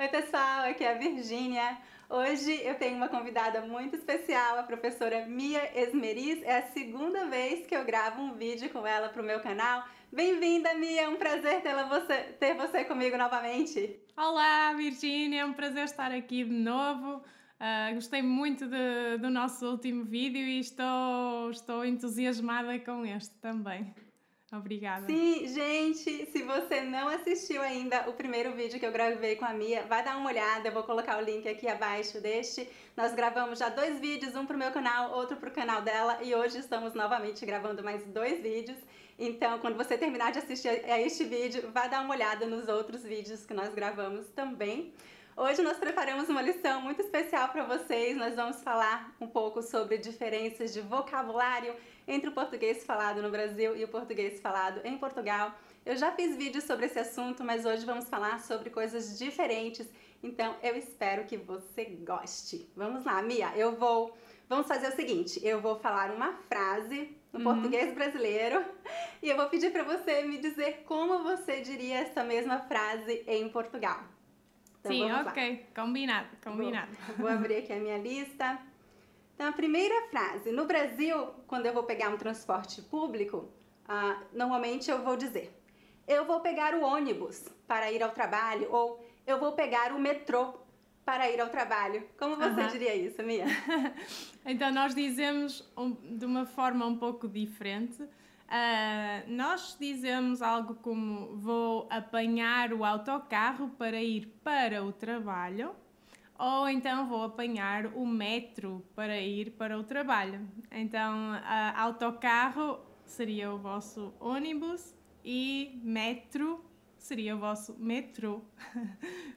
Oi, pessoal, aqui é a Virgínia. Hoje eu tenho uma convidada muito especial, a professora Mia Esmeriz. É a segunda vez que eu gravo um vídeo com ela para o meu canal. Bem-vinda, Mia! É um prazer ter você, ter você comigo novamente. Olá, Virgínia! É um prazer estar aqui de novo. Uh, gostei muito de, do nosso último vídeo e estou, estou entusiasmada com este também. Obrigada. Sim, gente, se você não assistiu ainda o primeiro vídeo que eu gravei com a Mia, vai dar uma olhada, eu vou colocar o link aqui abaixo deste. Nós gravamos já dois vídeos, um pro meu canal, outro pro canal dela, e hoje estamos novamente gravando mais dois vídeos. Então, quando você terminar de assistir a este vídeo, vai dar uma olhada nos outros vídeos que nós gravamos também. Hoje nós preparamos uma lição muito especial para vocês. Nós vamos falar um pouco sobre diferenças de vocabulário entre o português falado no Brasil e o português falado em Portugal. Eu já fiz vídeos sobre esse assunto, mas hoje vamos falar sobre coisas diferentes, então eu espero que você goste. Vamos lá, Mia, eu vou. Vamos fazer o seguinte: eu vou falar uma frase no uhum. português brasileiro e eu vou pedir para você me dizer como você diria essa mesma frase em Portugal. Então, Sim, ok, lá. combinado, combinado. Vou, vou abrir aqui a minha lista. Então, a primeira frase. No Brasil, quando eu vou pegar um transporte público, uh, normalmente eu vou dizer: eu vou pegar o ônibus para ir ao trabalho ou eu vou pegar o metrô para ir ao trabalho. Como você diria isso, Mia? então, nós dizemos um, de uma forma um pouco diferente. Uh, nós dizemos algo como vou apanhar o autocarro para ir para o trabalho ou então vou apanhar o metro para ir para o trabalho. Então, uh, autocarro seria o vosso ônibus e metro seria o vosso metrô.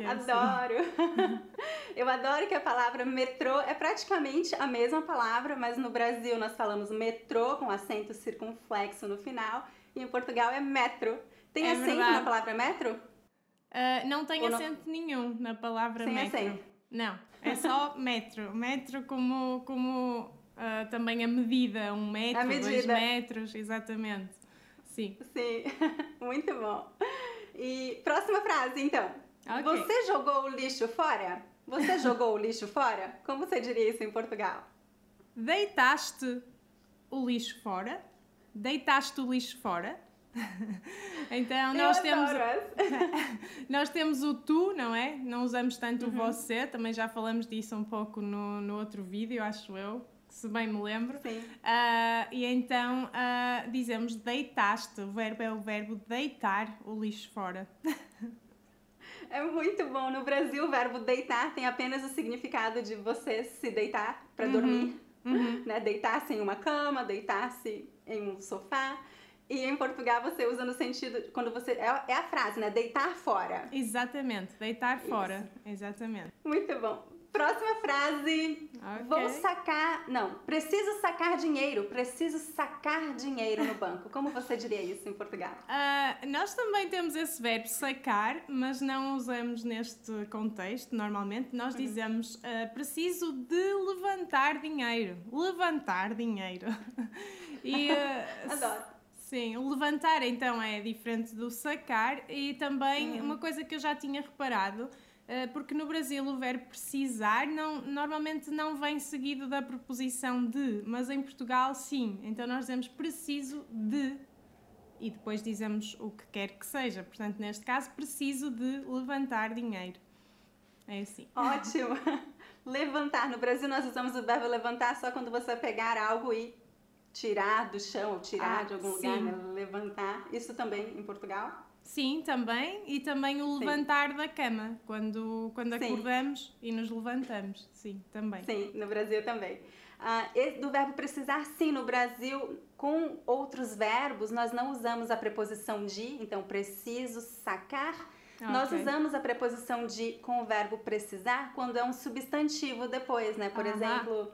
É adoro! Assim. Eu adoro que a palavra metrô é praticamente a mesma palavra, mas no Brasil nós falamos metrô com acento circunflexo no final e em Portugal é metro. Tem é acento verdade. na palavra metro? Uh, não tem Ou acento não? nenhum na palavra Sem metro. Acento. Não, é só metro. Metro como, como uh, também a medida, um metro, dois metros, exatamente. Sim. Sim, muito bom. E próxima frase, então. Okay. Você jogou o lixo fora? Você jogou o lixo fora? Como você diria isso em Portugal? Deitaste o lixo fora? Deitaste o lixo fora? então nós Eu temos nós temos o tu, não é? Não usamos tanto uhum. o você, também já falamos disso um pouco no, no outro vídeo, acho eu, se bem me lembro. Sim. Uh, e então uh, dizemos deitaste, o verbo é o verbo deitar o lixo fora. É muito bom. No Brasil, o verbo deitar tem apenas o significado de você se deitar para uhum. dormir, uhum. né? Deitar-se em uma cama, deitar-se em um sofá. E em Portugal você usa no sentido quando você é, é a frase, né? Deitar fora. Exatamente, deitar Isso. fora. Exatamente. Muito bom. Próxima frase. Okay. Vou sacar. Não, preciso sacar dinheiro. Preciso sacar dinheiro no banco. Como você diria isso em Portugal? Uh, nós também temos esse verbo sacar, mas não usamos neste contexto normalmente. Nós uhum. dizemos uh, preciso de levantar dinheiro. Levantar dinheiro. e, uh, Adoro. Sim, o levantar então é diferente do sacar e também uhum. uma coisa que eu já tinha reparado eh, porque no Brasil o verbo precisar não, normalmente não vem seguido da preposição de, mas em Portugal sim. Então nós dizemos preciso de e depois dizemos o que quer que seja. Portanto, neste caso, preciso de levantar dinheiro. É assim. Ótimo! levantar. No Brasil nós usamos o verbo levantar só quando você pegar algo e tirar do chão ou tirar ah, de algum sim. lugar, né? levantar. Isso também em Portugal? Sim, também. E também o levantar sim. da cama, quando, quando acordamos e nos levantamos. Sim, também. Sim, no Brasil também. Ah, do verbo precisar, sim, no Brasil, com outros verbos, nós não usamos a preposição de, então preciso sacar. Nós usamos a preposição de com o verbo precisar quando é um substantivo depois, né? Por exemplo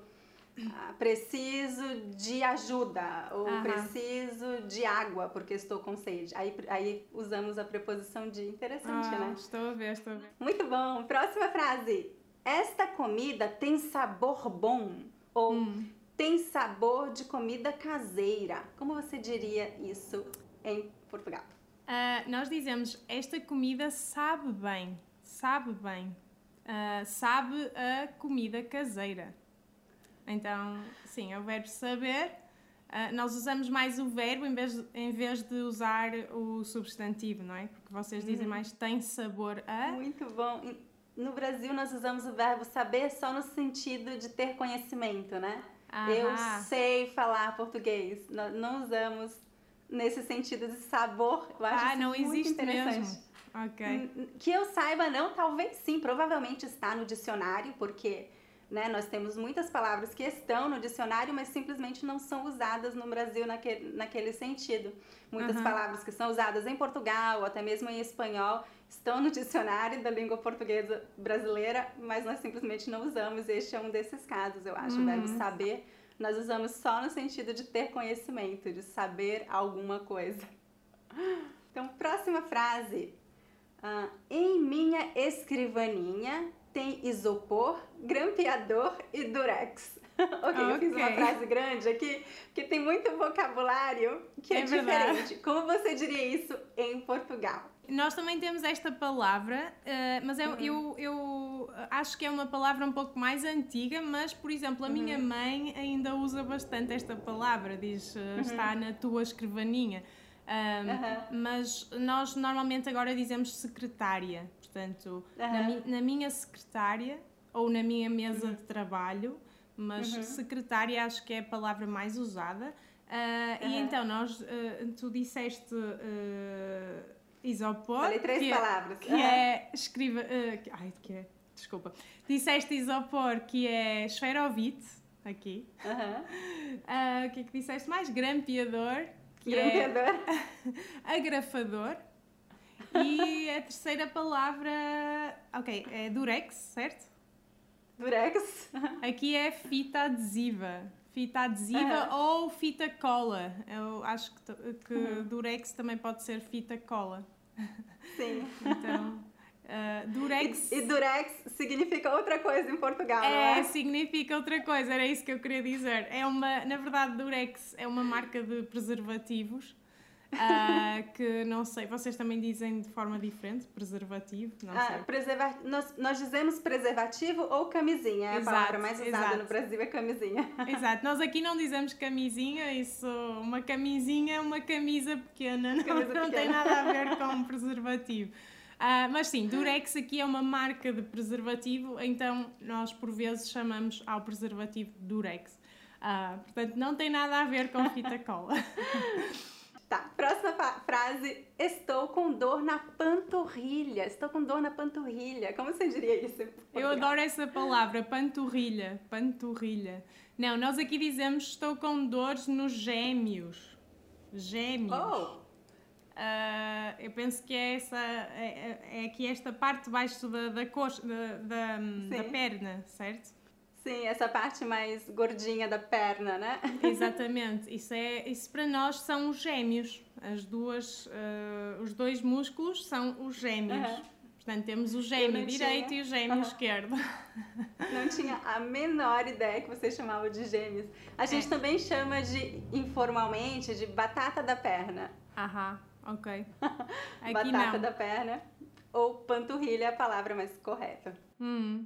preciso de ajuda ou uhum. preciso de água porque estou com sede. Aí, aí usamos a preposição de. Interessante, ah, né? Estou a ver, estou ver. Muito bom. Próxima frase. Esta comida tem sabor bom ou hum. tem sabor de comida caseira. Como você diria isso em Portugal? Uh, nós dizemos esta comida sabe bem sabe bem. Uh, sabe a comida caseira. Então, sim, é o verbo saber. Uh, nós usamos mais o verbo em vez, de, em vez de usar o substantivo, não é? Porque vocês dizem uhum. mais tem sabor a. Muito bom. No Brasil, nós usamos o verbo saber só no sentido de ter conhecimento, né? Aham. Eu sei falar português. Nós não usamos nesse sentido de sabor. Eu acho ah, não muito existe interessante. mesmo. Ok. Que eu saiba, não, talvez sim, provavelmente está no dicionário, porque né, nós temos muitas palavras que estão no dicionário, mas simplesmente não são usadas no Brasil naquele, naquele sentido. Muitas uhum. palavras que são usadas em Portugal, até mesmo em espanhol, estão no dicionário da língua portuguesa brasileira, mas nós simplesmente não usamos. Este é um desses casos, eu acho. Uhum. O verbo saber nós usamos só no sentido de ter conhecimento, de saber alguma coisa. Então, próxima frase. Uh, em minha escrivaninha tem isopor, grampeador e durex. ok, eu fiz uma frase grande aqui, que tem muito vocabulário que é, é diferente. Como você diria isso em Portugal? Nós também temos esta palavra, uh, mas eu, uhum. eu, eu, acho que é uma palavra um pouco mais antiga, mas, por exemplo, a uhum. minha mãe ainda usa bastante esta palavra, diz uh, uhum. está na tua escrivaninha. Um, mas nós normalmente agora dizemos secretária, portanto, na, mi, na, minha secretária ou na minha mesa uhum. de trabalho, mas uhum. secretária acho que é a palavra mais usada. Uh, e então, nós, tu disseste isopor. Falei três que é- palavras. É, que é escriva. Uh, ai, que é? Desculpa. Disseste isopor, que é esferovite, aqui. Uh, o que é que disseste mais? Grampeador, é agrafador. E a terceira palavra, ok, é durex, certo? Durex. Aqui é fita adesiva. Fita adesiva uhum. ou fita cola. Eu acho que, que uhum. durex também pode ser fita cola. Sim. Então, uh, durex. E, e, durex significa outra coisa em Portugal, é, não é? significa outra coisa, era isso que eu queria dizer. É uma, na verdade, durex é uma marca de preservativos Uh, que não sei, vocês também dizem de forma diferente, preservativo, não ah, sei. Preserva nós, nós dizemos preservativo ou camisinha, é exato, a palavra mais usada exato. no Brasil é camisinha. Exato, nós aqui não dizemos camisinha, isso, uma camisinha é uma camisa pequena, não, camisa não pequena. tem nada a ver com preservativo. Uh, mas sim, Durex aqui é uma marca de preservativo, então nós por vezes chamamos ao preservativo Durex. Uh, portanto, não tem nada a ver com fita cola. Tá, próxima frase. Estou com dor na panturrilha. Estou com dor na panturrilha. Como você diria isso? Eu adoro essa palavra, panturrilha. Panturrilha. Não, nós aqui dizemos estou com dores nos gêmeos. Gêmeos. Oh. Uh, eu penso que é essa é, é, é aqui esta parte de baixo da, da coxa da, da, da perna, certo? Sim, essa parte mais gordinha da perna, né? Exatamente. Isso, é, isso para nós são os gêmeos. As duas, uh, os dois músculos são os gêmeos. Uhum. Portanto, temos o gêmeo direito tinha... e o gêmeo uhum. esquerdo. Não tinha a menor ideia que você chamava de gêmeos. A gente é. também chama de, informalmente, de batata da perna. Aham, ok. Aqui batata não. da perna. Ou panturrilha é a palavra mais correta. Hum.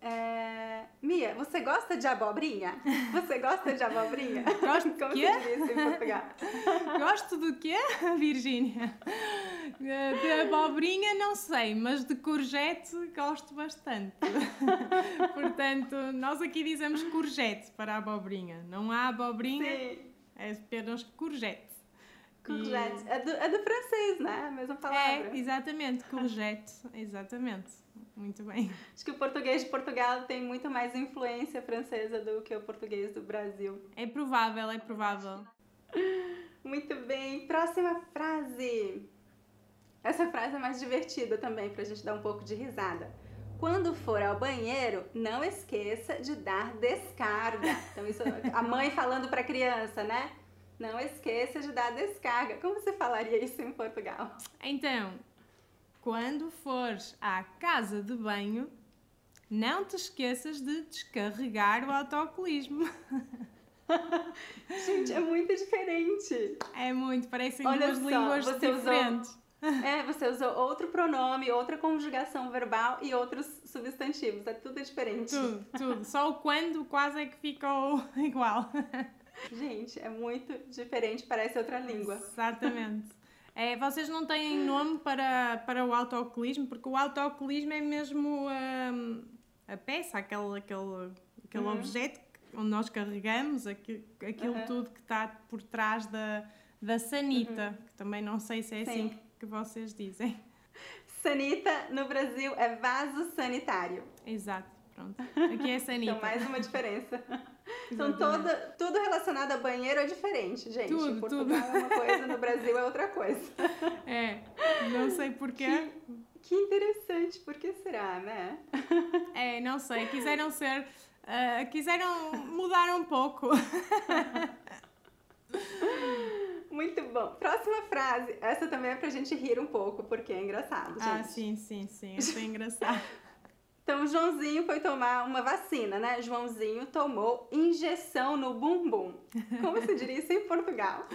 É... Mia, você gosta de abobrinha? Você gosta de abobrinha? Gosto Como quê? Gosto do quê, Virgínia? De abobrinha não sei, mas de courgette gosto bastante. Portanto, nós aqui dizemos courgette para abobrinha. Não há abobrinha, Sim. é apenas courgette. Courgette. E... É, do, é do francês, né? A mesma palavra. É, exatamente, courgette. exatamente. Muito bem. Acho que o português de Portugal tem muito mais influência francesa do que o português do Brasil. É provável, é provável. Muito bem. Próxima frase. Essa frase é mais divertida também, pra gente dar um pouco de risada. Quando for ao banheiro, não esqueça de dar descarga. Então, isso a mãe falando para a criança, né? Não esqueça de dar descarga. Como você falaria isso em Portugal? Então, quando fores à casa de banho, não te esqueças de descarregar o autocolismo. Gente, é muito diferente. É muito, parecem Olha duas só, línguas diferentes. Usou, É, você usou outro pronome, outra conjugação verbal e outros substantivos. É tudo diferente. Tudo, tudo. Só o quando quase é que ficou igual. Gente, é muito diferente, parece outra língua. Exatamente. É, vocês não têm nome para, para o autocolismo, porque o autocolismo é mesmo hum, a peça, aquele, aquele, aquele Uhum. objeto onde nós carregamos, aquilo, aquilo Uhum. tudo que está por trás da, da sanita, que também não sei se é assim Uhum. Sim. que vocês dizem. Sanita no Brasil é vaso sanitário. Exato, pronto. Aqui é sanita. Então, mais uma diferença. Então, toda, tudo relacionado a banheiro é diferente, gente. Tudo, Portugal é uma coisa, no Brasil é outra coisa. É, não sei porquê. Que interessante, por que será, né? É, não sei, quiseram ser. ah, quiseram mudar um pouco. Muito bom. Próxima frase. Essa também é pra gente rir um pouco, porque é engraçado, gente. Ah, sim, sim, sim. Isso é engraçado. Então, o Joãozinho foi tomar uma vacina, né? Joãozinho tomou injeção no bumbum. Como se diria isso em Portugal?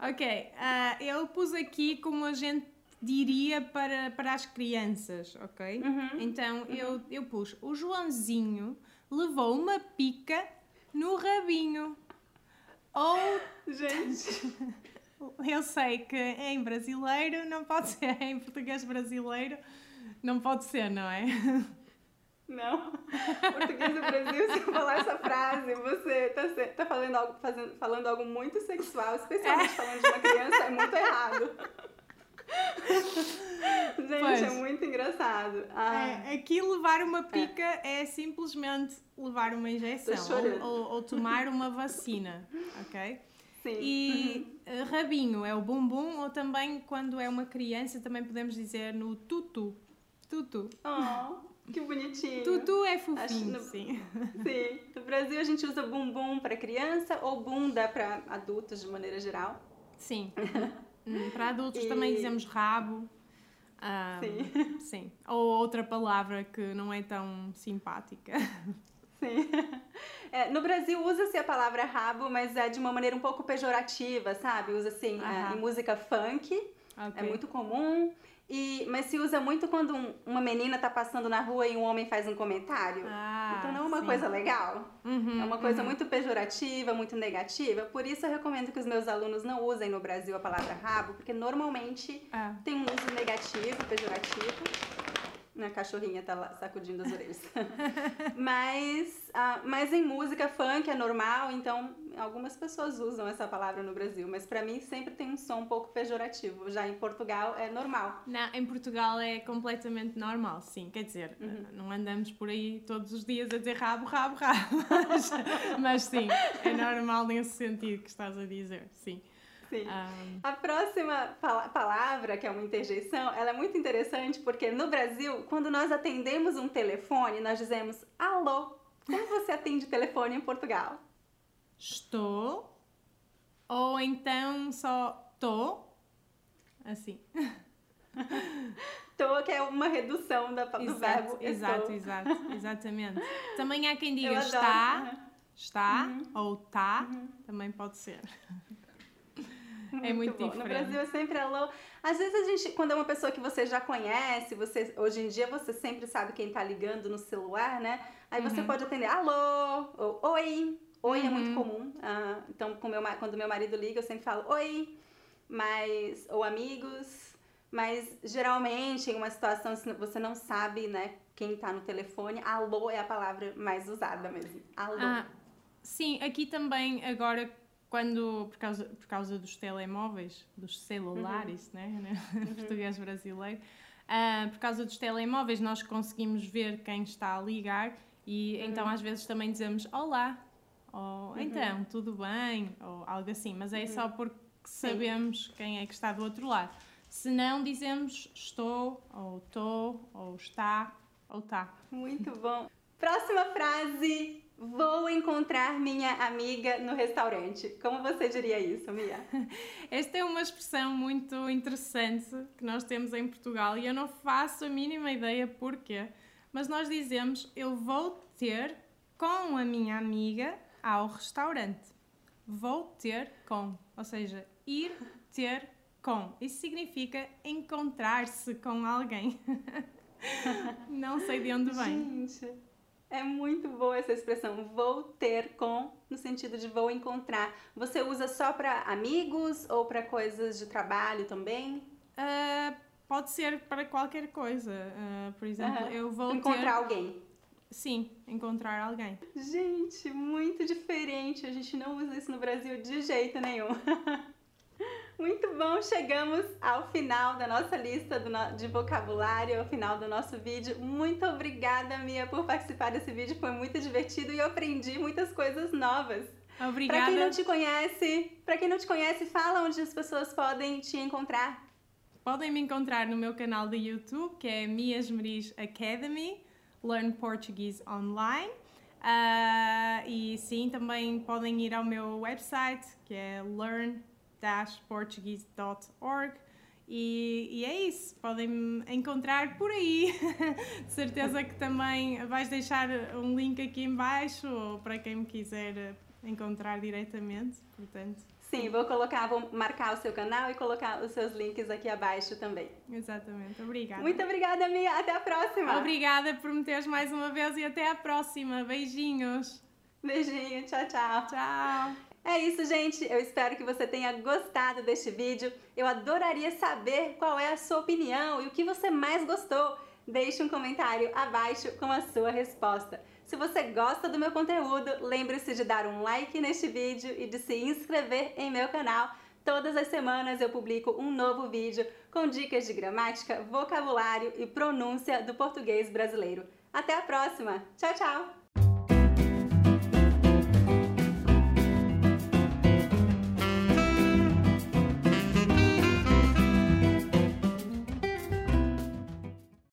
Ok, ah, eu pus aqui como a gente diria para, para as crianças, ok? Uhum. Então eu, eu pus: o Joãozinho levou uma pica no rabinho. Ou Gente, eu sei que em brasileiro não pode ser, em português brasileiro não pode ser, não é? não. Português do Brasil, se eu falar essa frase, você tá, tá falando, algo, fazendo, falando algo muito sexual, especialmente falando de uma criança, é muito errado. Gente, Pois. é muito engraçado. Ah, É, aqui levar uma pica é, simplesmente levar uma injeção ou, ou- ou tomar uma vacina, ok? sim. E eh, rabinho é o bumbum ou também quando é uma criança também podemos dizer no tutu. Tutu. Oh, que bonitinho. Tutu é fofinho, no- sim. Sim. No Brasil a gente usa bumbum para criança ou bunda para adultos de maneira geral. Sim. Hum, Para adultos E- também dizemos rabo. Ah, Sim. sim. Ou outra palavra que não é tão simpática. Sim. É, no Brasil usa-se a palavra rabo, mas é de uma maneira um pouco pejorativa, sabe? Usa assim é, Aham. em música funk, é Ok. muito comum. E, mas se usa muito quando um- uma menina tá passando na rua e um homem faz um comentário. Ah, então não é uma sim. coisa legal. Uhum, É uma coisa uhum. muito pejorativa, muito negativa. Por isso eu recomendo que os meus alunos não usem no Brasil a palavra rabo, porque normalmente Ah, tem um uso negativo, pejorativo. Minha cachorrinha tá lá sacudindo as orelhas. mas, ah, mas em música funk é normal, então algumas pessoas usam essa palavra no Brasil, mas pra mim sempre tem um som um pouco pejorativo. Já em Portugal é normal. Não, em Portugal é completamente normal, sim. Quer dizer, Uhum. não andamos por aí todos os dias a dizer rabo, rabo, rabo. Mas, mas sim, é normal nesse sentido que estás a dizer, sim. Sim. Ah, A próxima pala- palavra, que é uma interjeição, ela é muito interessante porque no Brasil, quando nós atendemos um telefone, nós dizemos alô. Como você atende telefone em Portugal? estou, ou então só tô, assim. Tô, que é uma redução da, do Exato, verbo exato, estou. exato, exatamente. Também há quem diga está, Uhum. está Uhum. ou tá, também pode ser. É muito bom. No. Brasil é sempre alô. Às vezes a gente, quando é uma pessoa que você já conhece, você, hoje em dia você sempre sabe quem tá ligando no celular, né? Aí você Uhum. pode atender alô, ou oi. Oi é muito Uhum. comum. Ah, então, com meu, quando meu marido liga, eu sempre falo oi, mas, ou amigos. Mas geralmente, em uma situação você não sabe, né, quem tá no telefone, alô é a palavra mais usada mesmo. Alô. Ah, sim, aqui também agora quando por causa, por causa dos telemóveis, dos celulares, né, né, em português brasileiro, ah, por causa dos telemóveis nós conseguimos ver quem está a ligar e então às vezes também dizemos olá ou então tudo bem ou algo assim, mas é só porque sabemos quem é que está do outro lado. Se não dizemos estou ou tô ou está ou tá. Muito bom. Próxima frase. Vou encontrar minha amiga no restaurante. Como você diria isso, Mia? Esta é uma expressão muito interessante que nós temos em Portugal e eu não faço a mínima ideia porquê, mas nós dizemos eu vou ter com a minha amiga ao restaurante. Vou ter com, ou seja, ir ter com. Isso significa encontrar-se com alguém. Não sei de onde vem. Gente, é muito boa essa expressão. Vou ter com, no sentido de vou encontrar. Você usa só para amigos ou para coisas de trabalho também? Uh, pode ser para qualquer coisa. Uh, por exemplo, eu vou encontrar ter... alguém. Sim, encontrar alguém. Gente, muito diferente. A gente não usa isso no Brasil de jeito nenhum. Bom, chegamos ao final da nossa lista de vocabulário, ao final do nosso vídeo. Muito obrigada, Mia, por participar desse vídeo. Foi muito divertido e eu aprendi muitas coisas novas. Obrigada. Para quem não te conhece, para quem não te conhece, fala onde as pessoas podem te encontrar. Podem me encontrar no meu canal do YouTube, que é Mia Esmeriz Academy, Learn Portuguese Online. Uh, e sim, também podem ir ao meu website, que é learn portuguese.org e, e, é isso, podem me encontrar por aí. De certeza que também vais deixar um link aqui embaixo ou para quem me quiser encontrar diretamente, portanto. Sim, vou colocar, vou marcar o seu canal e colocar os seus links aqui abaixo também. Exatamente, obrigada. Muito obrigada, Mia. Até a próxima. Obrigada por me teres mais uma vez e até a próxima. Beijinhos. Beijinho, tchau, tchau. Tchau. É isso, gente. Eu espero que você tenha gostado deste vídeo. Eu adoraria saber qual é a sua opinião e o que você mais gostou. Deixe um comentário abaixo com a sua resposta. Se você gosta do meu conteúdo, lembre-se de dar um like neste vídeo e de se inscrever em meu canal. Todas as semanas eu publico um novo vídeo com dicas de gramática, vocabulário e pronúncia do português brasileiro. Até a próxima! Tchau, tchau!